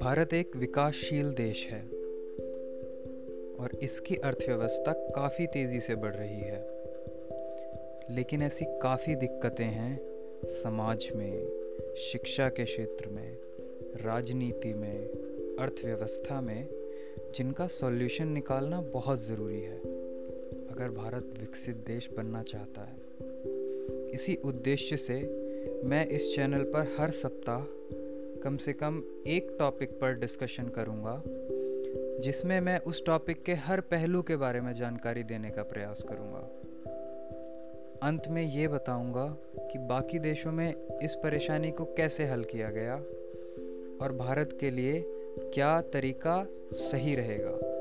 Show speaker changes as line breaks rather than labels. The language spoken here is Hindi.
भारत एक विकासशील देश है और इसकी अर्थव्यवस्था काफ़ी तेज़ी से बढ़ रही है। लेकिन ऐसी काफ़ी दिक्कतें हैं समाज में, शिक्षा के क्षेत्र में, राजनीति में, अर्थव्यवस्था में, जिनका सॉल्यूशन निकालना बहुत ज़रूरी है। अगर भारत विकसित देश बनना चाहता है। इसी उद्देश्य से मैं इस चैनल पर हर सप्ताह कम से कम एक टॉपिक पर डिस्कशन करूँगा, जिसमें मैं उस टॉपिक के हर पहलू के बारे में जानकारी देने का प्रयास करूँगा। अंत में ये बताऊँगा कि बाकी देशों में इस परेशानी को कैसे हल किया गया और भारत के लिए क्या तरीका सही रहेगा।